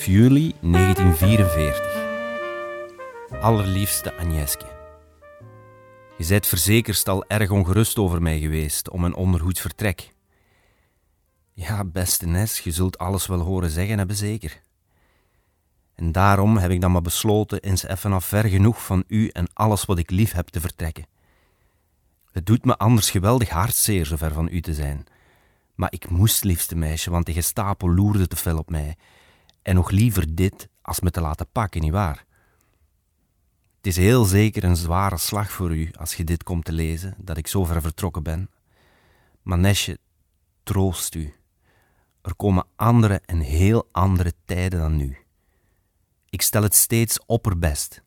5 juli 1944. Allerliefste Agneske. Je zijt verzekerd al erg ongerust over mij geweest om een ondergoed vertrek. Ja, beste Nes, je zult alles wel horen zeggen hebben zeker. En daarom heb ik dan maar besloten eens even af ver genoeg van u en alles wat ik lief heb te vertrekken. Het doet me anders geweldig hartzeer zo ver van u te zijn. Maar ik moest, liefste meisje, want de gestapel loerde te fel op mij. En nog liever dit als me te laten pakken, nietwaar? Het is heel zeker een zware slag voor u als je dit komt te lezen, dat ik zo ver vertrokken ben. Maar Nesje, troost u. Er komen andere en heel andere tijden dan nu. Ik stel het steeds opperbest.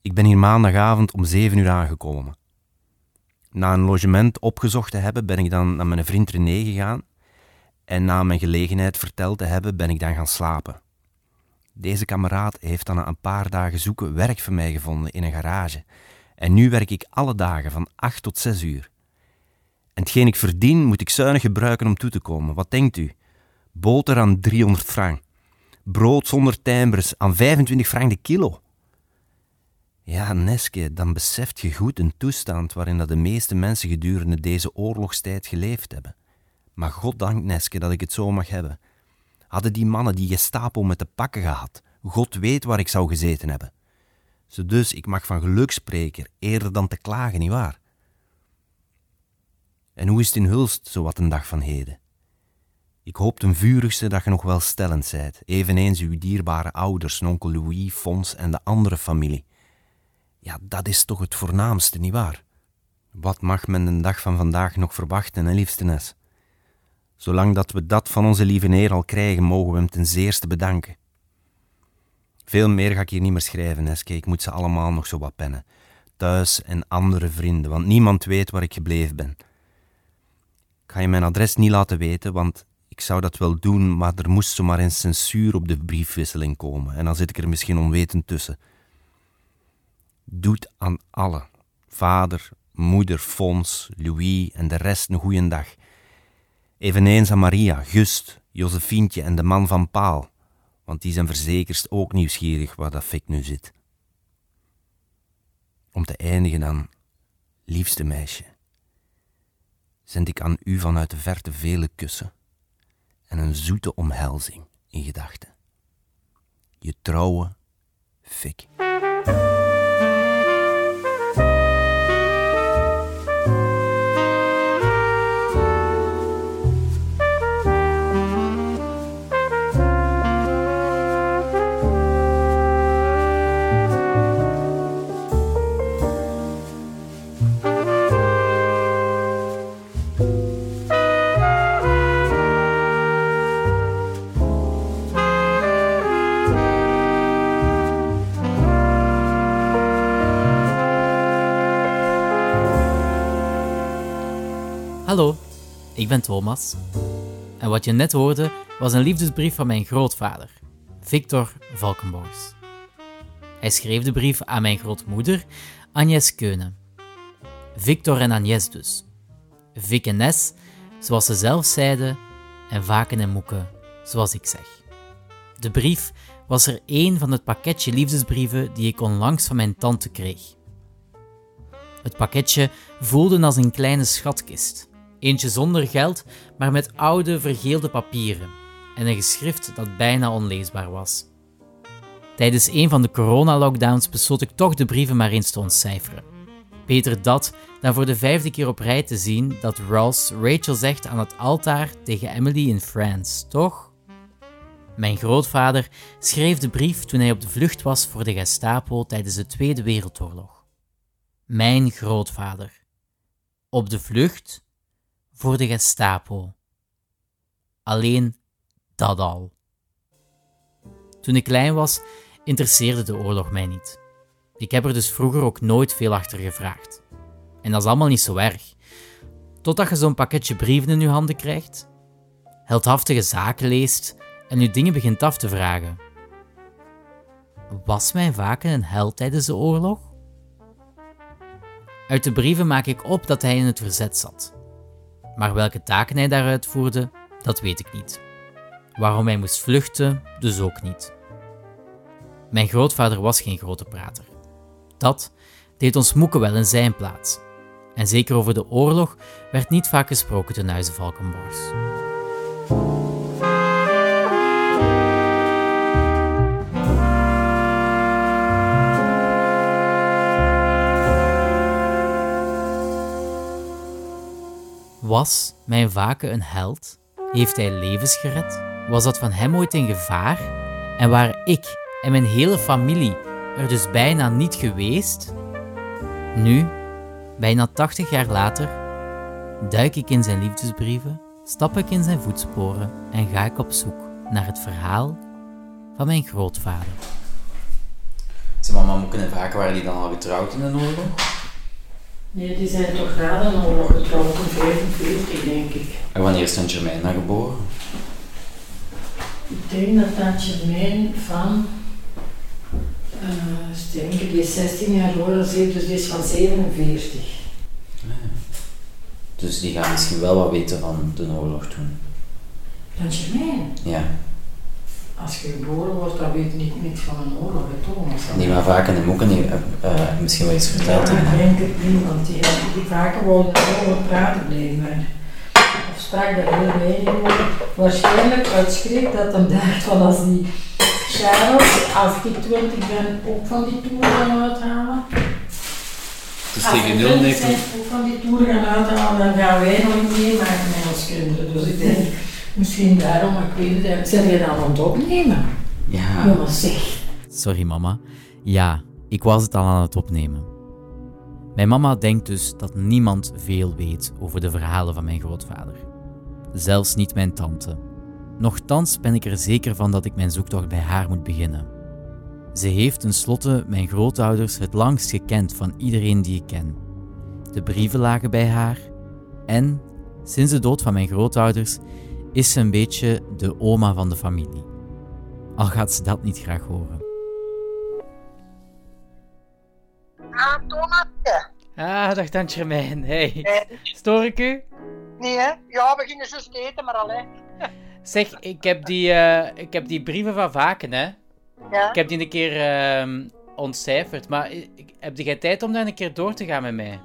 Ik ben hier maandagavond om zeven uur aangekomen. Na een logement opgezocht te hebben, ben ik dan naar mijn vriend René gegaan en na mijn gelegenheid verteld te hebben, ben ik dan gaan slapen. Deze kameraad heeft dan na een paar dagen zoeken werk voor mij gevonden in een garage. En nu werk ik alle dagen van 8 tot 6 uur. En hetgeen ik verdien, moet ik zuinig gebruiken om toe te komen. Wat denkt u? Boter aan 300 frank. Brood zonder timbres aan 25 frank de kilo. Ja, Neske, dan beseft je goed een toestand waarin dat de meeste mensen gedurende deze oorlogstijd geleefd hebben. Maar goddank, Neske, dat ik het zo mag hebben. Hadden die mannen die gestapo met de pakken gehad, God weet waar ik zou gezeten hebben. Zo dus, ik mag van geluk spreken, eerder dan te klagen, nietwaar? En hoe is het in Hulst, zo wat een dag van heden? Ik hoop ten vurigste dat je nog wel stellend zijt, eveneens uw dierbare ouders, onkel Louis, Fons en de andere familie. Ja, dat is toch het voornaamste, nietwaar? Wat mag men de dag van vandaag nog verwachten, hè, liefste Nes? Zolang dat we dat van onze lieve Heer al krijgen, mogen we hem ten zeerste bedanken. Veel meer ga ik hier niet meer schrijven, Neske. Ik moet ze allemaal nog zo wat pennen. Thuis en andere vrienden, want niemand weet waar ik gebleven ben. Ik ga je mijn adres niet laten weten, want ik zou dat wel doen, maar er moest zomaar een censuur op de briefwisseling komen en dan zit ik er misschien onwetend tussen. Doet aan alle, vader, moeder, Fons, Louis en de rest een goeie dag. Eveneens aan Maria, Gust, Josefientje en de man van Paal, want die zijn verzekerd ook nieuwsgierig waar dat fik nu zit. Om te eindigen dan, liefste meisje, zend ik aan u vanuit de verte vele kussen en een zoete omhelzing in gedachten. Je trouwe fik. Ik ben Thomas. En wat je net hoorde was een liefdesbrief van mijn grootvader, Victor Valkenborgs. Hij schreef de brief aan mijn grootmoeder, Agnes Keunen. Victor en Agnes dus. Vic en Nes, zoals ze zelf zeiden, en Vaken en Moeken, zoals ik zeg. De brief was er één van het pakketje liefdesbrieven die ik onlangs van mijn tante kreeg. Het pakketje voelde als een kleine schatkist. Eentje zonder geld, maar met oude, vergeelde papieren en een geschrift dat bijna onleesbaar was. Tijdens een van de corona-lockdowns besloot ik toch de brieven maar eens te ontcijferen. Beter dat dan voor de vijfde keer op rij te zien dat Ross Rachel zegt aan het altaar tegen Emily in France, toch? Mijn grootvader schreef de brief toen hij op de vlucht was voor de Gestapo tijdens de Tweede Wereldoorlog. Mijn grootvader. Op de vlucht voor de Gestapo. Alleen dat al. Toen ik klein was, interesseerde de oorlog mij niet. Ik heb er dus vroeger ook nooit veel achter gevraagd. En dat is allemaal niet zo erg. Totdat je zo'n pakketje brieven in je handen krijgt, heldhaftige zaken leest en je dingen begint af te vragen. Was mijn vaken een held tijdens de oorlog? Uit de brieven maak ik op dat hij in het verzet zat. Maar welke taken hij daaruit voerde, dat weet ik niet. Waarom hij moest vluchten, dus ook niet. Mijn grootvader was geen grote prater. Dat deed ons moeken wel in zijn plaats. En zeker over de oorlog werd niet vaak gesproken ten huize Valkenborgs. Was mijn Vaken een held? Heeft hij levens gered? Was dat van hem ooit in gevaar? En waren ik en mijn hele familie er dus bijna niet geweest? Nu, bijna 80 jaar later, duik ik in zijn liefdesbrieven, stap ik in zijn voetsporen en ga ik op zoek naar het verhaal van mijn grootvader. Zijn mama moet kunnen vragen, waren die dan al getrouwd in de oorlog? Nee, die zijn toch na de oorlog getrouwd in 45, denk ik. En wanneer is Tante Germaine geboren? Ik denk dat dat Germain van, eh eens denken, die is 16 jaar ouder, dus die is van 47. Dus die gaan misschien wel wat weten van de oorlog toen. Dan Germain, Ja. Als je geboren wordt, dan weet je niet niks van een oorlog, hè, Thomas. Nee, maar vaak in de moeken uh, misschien wel iets verteld. Ja, ik denk het niet, want die, die vaker gewoon over praten bleven. Of sprak daar heel weinig over. Waarschijnlijk uit schrik dat hem dacht van als die Charles, als ik 20 ben, ook van die toer gaan uithalen. Dus Als tegen we 0 20 zijn, ook van die toer gaan uithalen, dan gaan wij nog niet meemaken met ons kinderen. Dus ik denk, misschien daarom, maar ik weet het, zijn je dan aan het opnemen? Ja. Zeg. Sorry mama. Ja, ik was het al aan het opnemen. Mijn mama denkt dus dat niemand veel weet over de verhalen van mijn grootvader. Zelfs niet mijn tante. Nochtans ben ik er zeker van dat ik mijn zoektocht bij haar moet beginnen. Ze heeft tenslotte mijn grootouders het langst gekend van iedereen die ik ken. De brieven lagen bij haar en, sinds de dood van mijn grootouders, is een beetje de oma van de familie. Al gaat ze dat niet graag horen. Ah, Thomas? Ah, dag tante Germain. Hey, Eh, stoor ik u? nee, hè? Ja, we gingen zo eten, maar al, hè. Zeg, ik heb die, eh, ik heb die brieven van Vaken, hè. Ja? Ik heb die een keer ehm, ontcijferd, maar ik- heb jij tijd om daar een keer door te gaan met mij?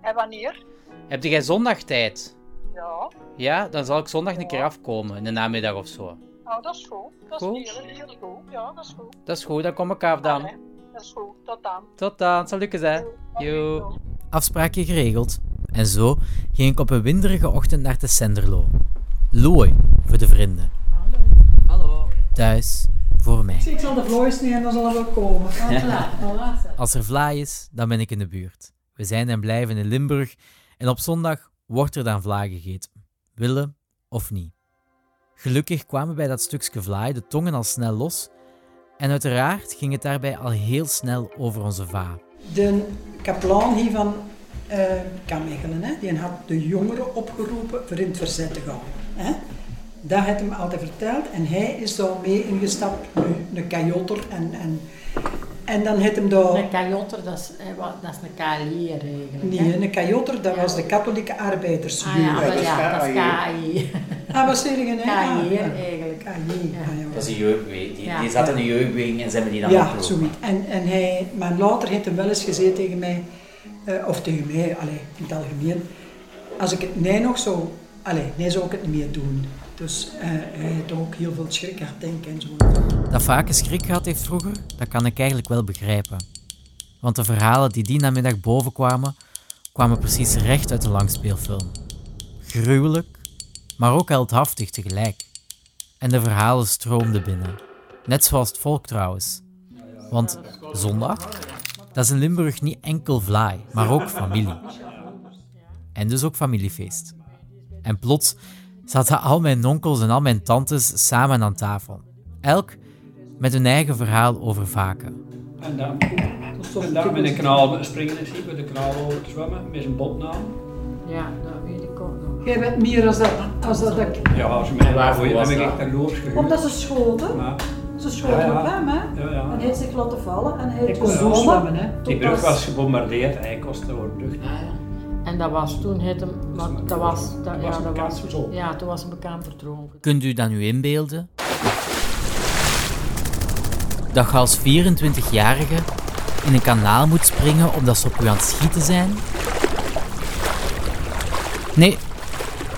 En wanneer? Heb jij zondag tijd? Ja. Ja, dan zal ik zondag een keer afkomen, in de namiddag of zo. Nou, dat is goed. Dat is Goed. heel, heel goed. Ja, dat is goed. Dat is goed, dan kom ik af dan. Allee, dat is goed. Tot dan. Tot dan, salut hè. Yo. Afspraakje geregeld. En zo ging ik op een winderige ochtend naar de Senderlo. Looi voor de vrienden. Hallo. Thuis voor mij. Ik zal de vloeis nemen, dan zal er wel komen. Als er vlaai is, dan ben ik in de buurt. We zijn en blijven in Limburg en op zondag wordt er dan vlaai gegeten. Willen of niet. Gelukkig kwamen bij dat stukje vlaai de tongen al snel los en uiteraard ging het daarbij al heel snel over onze va. De kaplaan hier van hè, die had de jongeren opgeroepen voor in het verzet te gaan. Hè. Dat had hem altijd verteld en hij is daar mee ingestapt, nu een kajotter en, en, en dan had hem daar... Een kajotter, dat is, dat is een kalier eigenlijk. Nee, hè? een kajotter, dat was de katholieke arbeidersjury. Ah ja, maar ja, dat is KI. Ah, wat zeg je? hè? Ah, eigenlijk. Ah. Dat is een jeugdbeweging. Die, Ja. die zat in een jeugdbeweging en ze hebben die dan Ja, zoiets. En, en hij, maar later heeft hij wel eens gezegd tegen mij, eh, of tegen mij, allee, in het algemeen, als ik het nee nog zou, allee, nee zou ik het niet meer doen. Dus eh, hij heeft ook heel veel schrik gehad, denk ik, en zo. Dat vaak een schrik gehad heeft vroeger, dat kan ik eigenlijk wel begrijpen. Want de verhalen die die namiddag bovenkwamen, kwamen precies recht uit de langspeelfilm. Gruwelijk, maar ook heldhaftig tegelijk. En de verhalen stroomden binnen. Net zoals het volk trouwens. Want zondag, dat is in Limburg niet enkel vlaai, maar ook familie. En dus ook familiefeest. En plots zaten al mijn onkels en al mijn tantes samen aan tafel. Elk met hun eigen verhaal over vaken. En dan, en dan met een kanaal springen en zien, met een kanaal over te zwemmen, met zijn botnaam. Ja, dat weet ik ook nog. Jij bent meer als dat, als dat ik... Ja, als je mij Waarvoor dan was heb dat? ik daar loos gehuurd. Omdat ze schoten, ze schoten Ja, ja. op hem, hè. ja, En hij heeft zich laten vallen en hij Ik heeft gezwommen. zwemmen, hè. Die brug was gebombardeerd en hij kostte worden terug. En dat was toen het hem, want dat was, dat, ja, een dat was, ja, toen was hij bekend verdronken. Kunt u dat nu inbeelden? Dat je als 24-jarige in een kanaal moet springen omdat ze op u aan het schieten zijn? Nee,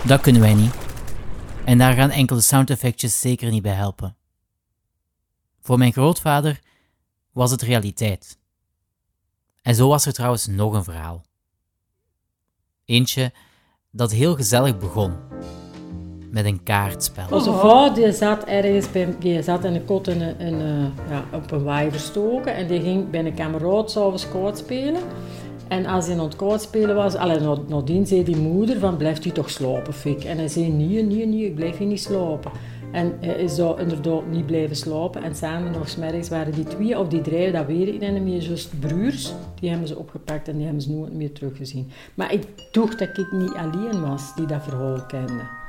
dat kunnen wij niet. En daar gaan enkele soundeffectjes zeker niet bij helpen. Voor mijn grootvader was het realiteit. En zo was er trouwens nog een verhaal. Eentje dat heel gezellig begon. Met een kaartspel. Onze vrouw die zat ergens bij, die zat in een kot in een, in een, ja, op een waai verstoken en die ging bij een kameraad s'avonds koud spelen. En als hij aan het koud spelen was, allee, nadien zei die moeder van blijft u toch slapen, Fik? En hij zei nee, nee, nee, ik blijf hier niet slapen. En hij is daar inderdaad niet blijven slapen. En samen nog smiddags waren die twee of die drie, dat weet ik niet meer, juist broers. Die hebben ze opgepakt en die hebben ze nooit meer teruggezien. Maar ik dacht dat ik niet alleen was die dat verhaal kende.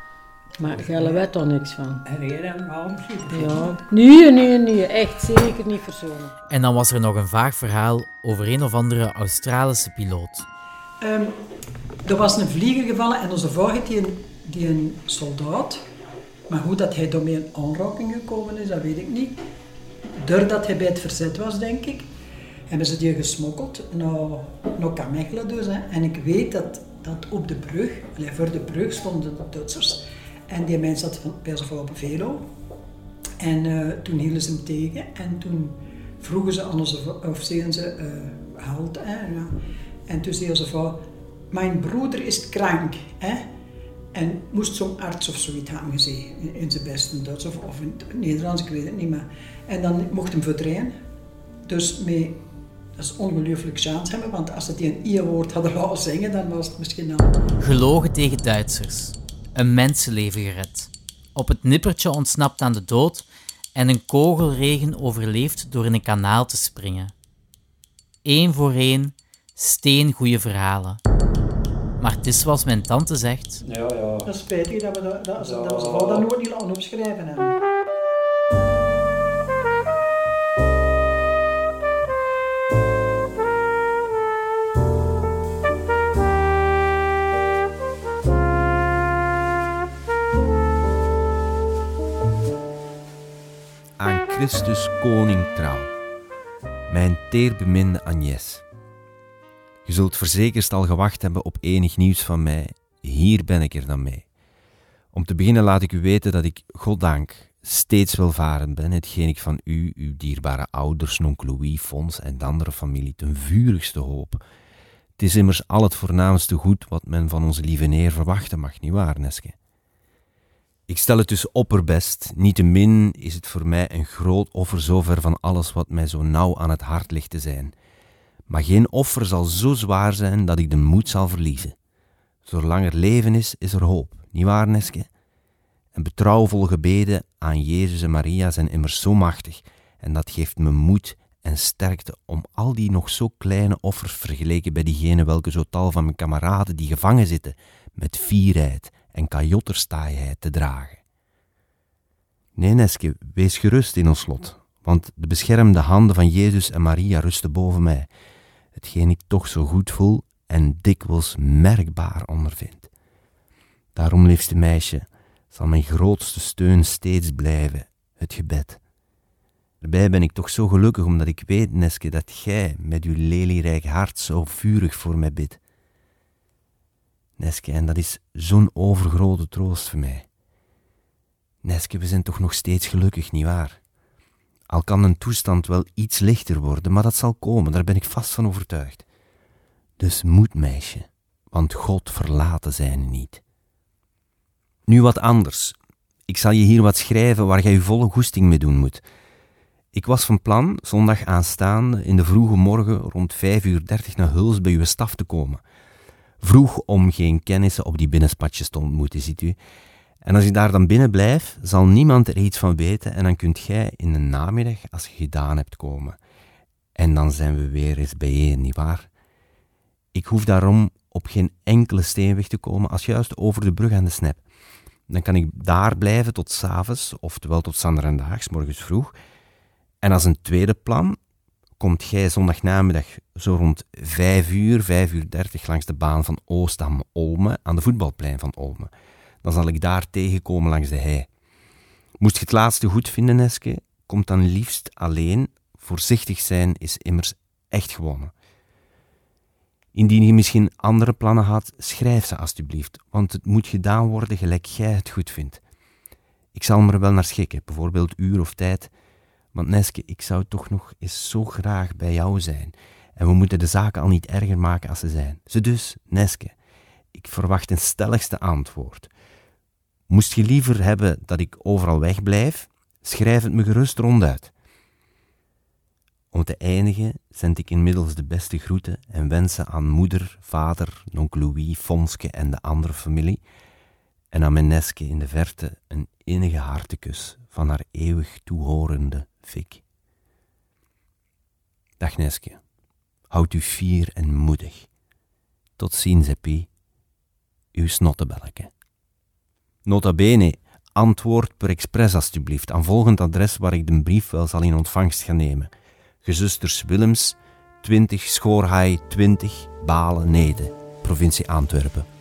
Maar Gelle weet er niks van. En jij dan wel misschien? Ja. Nee, nee, nee. Echt zeker niet verzonnen. En dan was er nog een vaag verhaal over een of andere Australische piloot. Ehm, er was een vlieger gevallen en onze vrouw had die een, die een soldaat. Maar hoe dat hij daarmee in aanraking gekomen is, dat weet ik niet. Doordat hij bij het verzet was, denk ik, hebben ze die gesmokkeld naar, naar Kamechelen dus. Hè. En ik weet dat, dat op de brug, voor de brug stonden de Duitsers. En die mens zat van, bij vrouw op velo. En eh, toen hielden ze hem tegen en toen vroegen ze aan onze of zeiden ze, eh halt, hè. En toen zei onze vrouw, mijn broeder is krank, hè. En moest zo'n arts of zoiets hebben gezien, in, zijn beste Duits of, of in het Nederlands, ik weet het niet meer. En dan mocht hem verdrijven. Dus mee, dat is ongelooflijk chance hebben, want als ze die een I-woord hadden laten zingen, dan was het misschien al... Gelogen tegen Duitsers. Een mensenleven gered. Op het nippertje ontsnapt aan de dood en een kogelregen overleefd door in een kanaal te springen. Eén voor één, steengoeie verhalen. Maar het is zoals mijn tante zegt. Ja, ja. Dat is spijtig dat we dat, dat, Ja. dat vrouw dat nooit niet laten opschrijven hebben. Aan Christus koning trouw, mijn teerbeminde Agnes. Je zult verzekerd al gewacht hebben op enig nieuws van mij. Hier ben ik er dan mee. Om te beginnen laat ik u weten dat ik, goddank, steeds welvarend ben, hetgeen ik van u, uw dierbare ouders, nonkel Louis, Fons en de andere familie ten vurigste hoop. Het is immers al het voornaamste goed wat men van onze lieve neer verwachten mag, nietwaar, Neske? Ik stel het dus opperbest, niettemin is het voor mij een groot offer zover van alles wat mij zo nauw aan het hart ligt te zijn. Maar geen offer zal zo zwaar zijn dat ik de moed zal verliezen. Zolang er leven is, is er hoop, nietwaar, Neske? En betrouwvol gebeden aan Jezus en Maria zijn immers zo machtig, en dat geeft me moed en sterkte om al die nog zo kleine offers vergeleken bij diegenen welke zo tal van mijn kameraden die gevangen zitten, met fierheid en kajotterstaaiheid te dragen. Nee, Neske, wees gerust in ons lot, want de beschermde handen van Jezus en Maria rusten boven mij, hetgeen ik toch zo goed voel en dikwijls merkbaar ondervind. Daarom, liefste meisje, zal mijn grootste steun steeds blijven het gebed. Daarbij ben ik toch zo gelukkig omdat ik weet, Neske, dat gij met uw lelierijk hart zo vurig voor mij bidt. Neske, en dat is zo'n overgrote troost voor mij. Neske, we zijn toch nog steeds gelukkig, nietwaar? Al kan een toestand wel iets lichter worden, maar dat zal komen, daar ben ik vast van overtuigd. Dus moed, meisje, want God verlaten zijn niet. Nu wat anders. Ik zal je hier wat schrijven waar jij je volle goesting mee doen moet. Ik was van plan zondag aanstaande in de vroege morgen rond 5 uur 30 naar Huls bij uw staf te komen. Vroeg om geen kennissen op die binnenspatjes te ontmoeten, ziet u. En als ik daar dan binnen blijf, zal niemand er iets van weten en dan kunt gij in de namiddag, als je gedaan hebt, komen. En dan zijn we weer eens bijeen, nietwaar? Ik hoef daarom op geen enkele steenweg te komen als juist over de brug aan de snap. Dan kan ik daar blijven tot s'avonds, oftewel tot zanderendaags, morgens vroeg. En als een tweede plan, komt jij zondagnamiddag zo rond 5 uur, 5 uur 30 langs de baan van Oostam-Olme aan de voetbalplein van Olme. Dan zal ik daar tegenkomen langs de hei. Moest je het laatste goed vinden, Neske, komt dan liefst alleen. Voorzichtig zijn is immers echt gewonnen. Indien je misschien andere plannen had, schrijf ze alstublieft, want het moet gedaan worden gelijk jij het goed vindt. Ik zal me er wel naar schikken, bijvoorbeeld uur of tijd. Want Neske, ik zou toch nog eens zo graag bij jou zijn. En we moeten de zaken al niet erger maken als ze zijn. Ze dus, Neske, ik verwacht een stelligste antwoord. Moest je liever hebben dat ik overal wegblijf, schrijf het me gerust ronduit. Om te eindigen zend ik inmiddels de beste groeten en wensen aan moeder, vader, onkel Louis, Fonske en de andere familie, en aan mijn Neske in de verte een innige hartekus van haar eeuwig toehorende Fik. Dag Neske, houd u fier en moedig. Tot ziens, Eppie, uw snottebelleke. Nota bene, antwoord per expres alstublieft aan volgend adres waar ik de brief wel zal in ontvangst gaan nemen. Gezusters Willems, 20 Schoorhaai 20, Balen, Nede, provincie Antwerpen.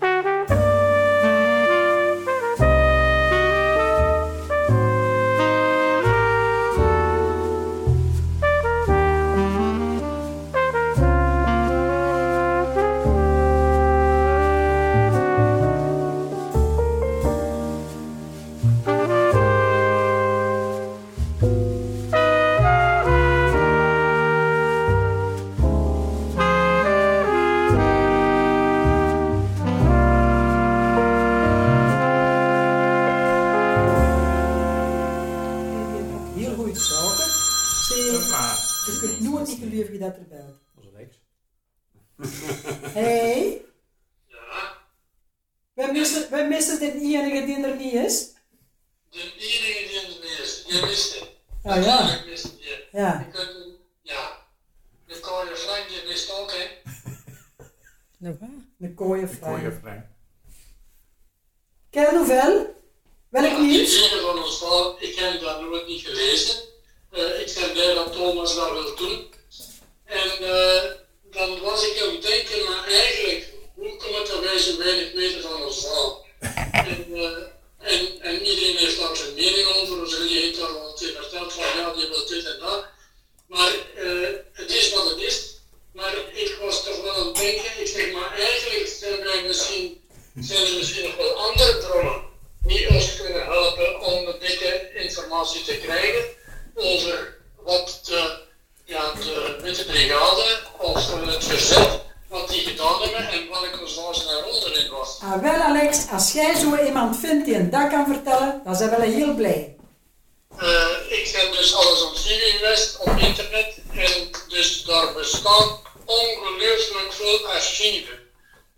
Archieven.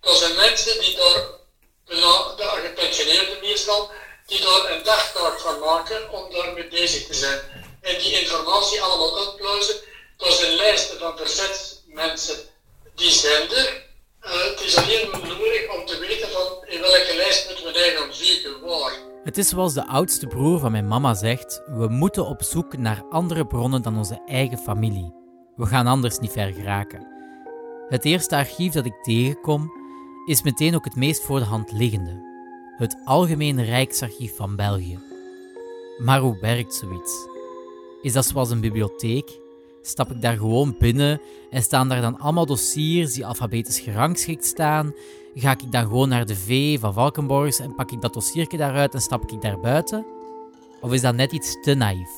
Dat zijn mensen die daar, bijna- de gepensioneerden meestal, die daar een dagtaak van maken om daarmee bezig te zijn. En die informatie allemaal uitpluizen. Dat zijn lijsten van verzetsmensen, die zijn er. Eh, het is alleen nodig om te weten van in welke lijst moeten we gaan zoeken, waar. Het is zoals de oudste broer van mijn mama zegt: we moeten op zoek naar andere bronnen dan onze eigen familie. We gaan anders niet ver geraken. Het eerste archief dat ik tegenkom is meteen ook het meest voor de hand liggende: het Algemene Rijksarchief van België. Maar hoe werkt zoiets? Is dat zoals een bibliotheek? Stap ik daar gewoon binnen en staan daar dan allemaal dossiers die alfabetisch gerangschikt staan? Ga ik dan gewoon naar de V van Valkenborgs en pak ik dat dossiertje daaruit en stap ik daar buiten? Of is dat net iets te naïef?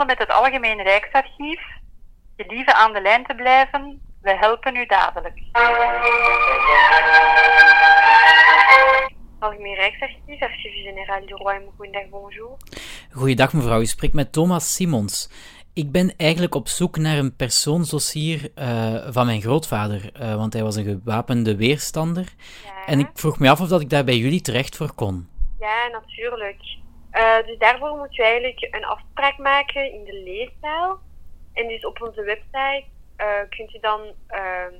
Verbonden met het Algemeen Rijksarchief. Gelieve aan de lijn te blijven. We helpen u dadelijk. Algemeen Rijksarchief, Archief Général du Roi, goedendag, bonjour. Goeiedag mevrouw, u spreekt met Thomas Simons. Ik ben eigenlijk op zoek naar een persoonsdossier eh, van mijn grootvader, eh, want hij was een gewapende weerstander. Ja, En ik vroeg me af of dat ik daar bij jullie terecht voor kon. ja natuurlijk. Eh, dus daarvoor moet je eigenlijk een afspraak maken in de leeszaal. En dus op onze website uh, kunt u dan uh,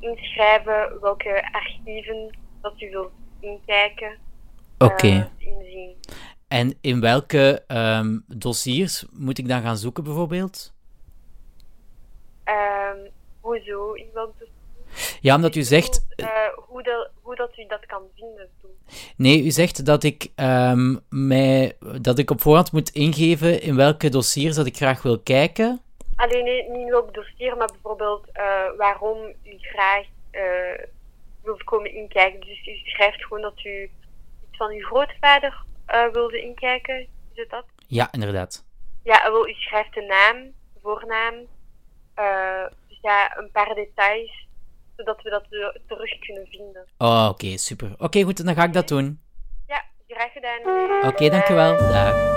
inschrijven welke archieven dat u wilt inkijken. Oké. eh, inzien. En in welke ehm, dossiers moet ik dan gaan zoeken, bijvoorbeeld? Ehm, hoezo? In welke Ja, omdat u zegt. eh, hoe, dat, hoe dat u dat kan vinden. Toen. Nee, u zegt dat ik, ehm, mij, dat ik op voorhand moet ingeven in welke dossiers dat ik graag wil kijken. Alleen nee, niet welk dossier, maar bijvoorbeeld eh, waarom u graag eh, wilt komen inkijken. Dus u schrijft gewoon dat u iets van uw grootvader wilde inkijken. Is het dat? Ja, inderdaad. Ja, wel, u schrijft de naam, voornaam, dus ja, een paar details, zodat we dat terug kunnen vinden. Oh, oké, super. Oké, goed, dan ga ik dat doen. Ja, graag gedaan. Oké, dankjewel. Dag. Dag.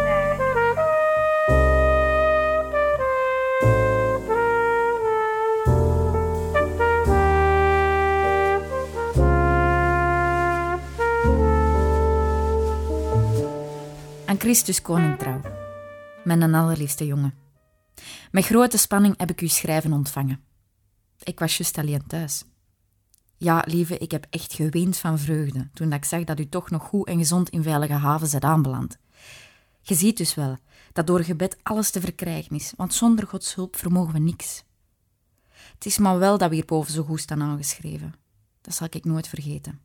Aan Christus koning trouw. Mijn allerliefste jongen. Met grote spanning heb ik uw schrijven ontvangen. Ik was juist alleen thuis. Ja, lieve, ik heb echt geweend van vreugde toen ik zag dat u toch nog goed en gezond in veilige haven zit aanbeland. Je ziet dus wel dat door gebed alles te verkrijgen is, want zonder Gods hulp vermogen we niks. Het is maar wel dat we hierboven zo goed staan aangeschreven. Dat zal ik nooit vergeten.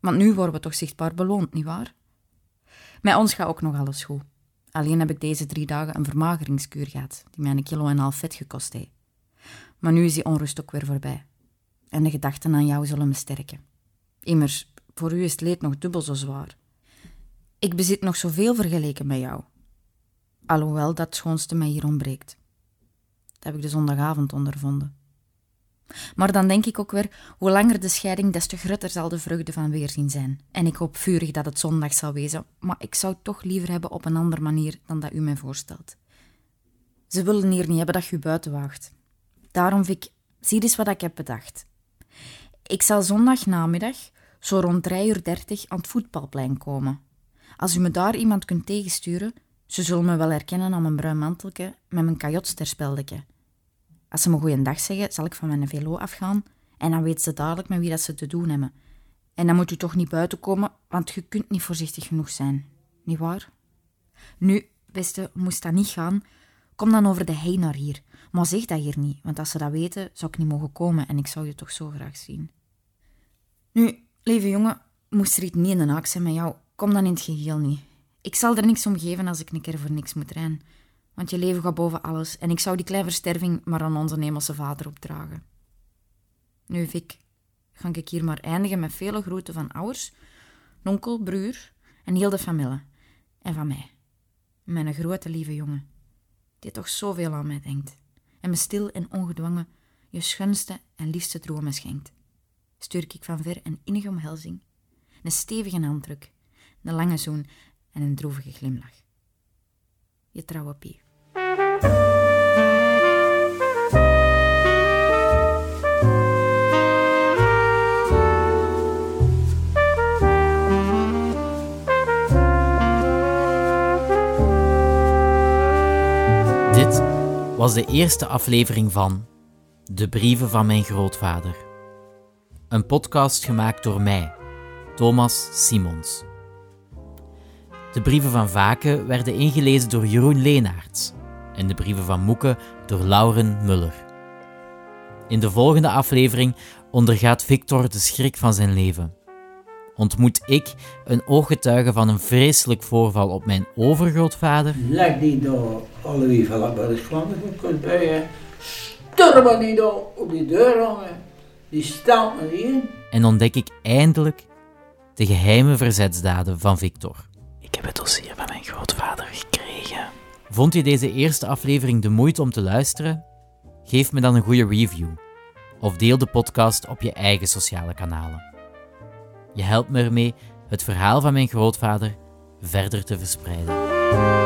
Want nu worden we toch zichtbaar beloond, nietwaar? Met ons gaat ook nog alles goed. Alleen heb ik deze drie dagen een vermageringskuur gehad, die mij een kilo en een half vet gekost heeft. Maar nu is die onrust ook weer voorbij. En de gedachten aan jou zullen me sterken. Immers, voor u is het leed nog dubbel zo zwaar. Ik bezit nog zoveel vergeleken met jou. Alhoewel dat schoonste mij hier ontbreekt. Dat heb ik de zondagavond ondervonden. Maar dan denk ik ook weer, hoe langer de scheiding, des te groter zal de vreugde van weerzien zijn. En ik hoop vurig dat het zondag zal wezen, maar ik zou het toch liever hebben op een andere manier dan dat u mij voorstelt. Ze willen hier niet hebben dat u buiten waagt. Daarom, Vic, zie eens wat ik heb bedacht. Ik zal zondag namiddag, zo rond 3.30 uur aan het voetbalplein komen. Als u me daar iemand kunt tegensturen, ze zullen me wel herkennen aan mijn bruin manteltje met mijn kajotsterspeldetje. Als ze me goeiedag zeggen, zal ik van mijn velo afgaan en dan weten ze dadelijk met wie dat ze te doen hebben. En dan moet u toch niet buiten komen, want je kunt niet voorzichtig genoeg zijn. Niet waar? Nu, beste, moest dat niet gaan, kom dan over de hei naar hier. Maar zeg dat hier niet, want als ze dat weten, zou ik niet mogen komen en ik zou je toch zo graag zien. Nu, lieve jongen, moest er iets niet in de haak zijn met jou, kom dan in het geheel niet. Ik zal er niks om geven als ik een keer voor niks moet rijden. Want je leven gaat boven alles en ik zou die kleine versterving maar aan onze hemelse vader opdragen. Nu, Vic, ga ik hier maar eindigen met vele groeten van ouders, onkel, broer en heel de familie. En van mij. Mijn grote lieve jongen, die toch zoveel aan mij denkt. En me stil en ongedwongen je schoonste en liefste dromen schenkt. Stuur ik van ver een innige omhelzing, een stevige handdruk, een lange zoen en een droevige glimlach. Je trouwe Pie. Was de eerste aflevering van De Brieven van Mijn Grootvader. Een podcast gemaakt door mij, Thomas Simons. De brieven van Vaken werden ingelezen door Jeroen Leenaerts en de brieven van Moeke door Lauren Muller. In de volgende aflevering ondergaat Victor de schrik van zijn leven. Ontmoet ik een ooggetuige van een vreselijk voorval op mijn overgrootvader Leg die daar alle wie van dat is Vlaanderen kunt bij je. Sturmen niet daar op die deur hangen. Die staat me niet in. en ontdek ik eindelijk de geheime verzetsdaden van Victor. Ik heb het dossier van mijn grootvader gekregen. Vond je deze eerste aflevering de moeite om te luisteren? Geef me dan een goede review. Of deel de podcast op je eigen sociale kanalen. Je helpt me ermee het verhaal van mijn grootvader verder te verspreiden.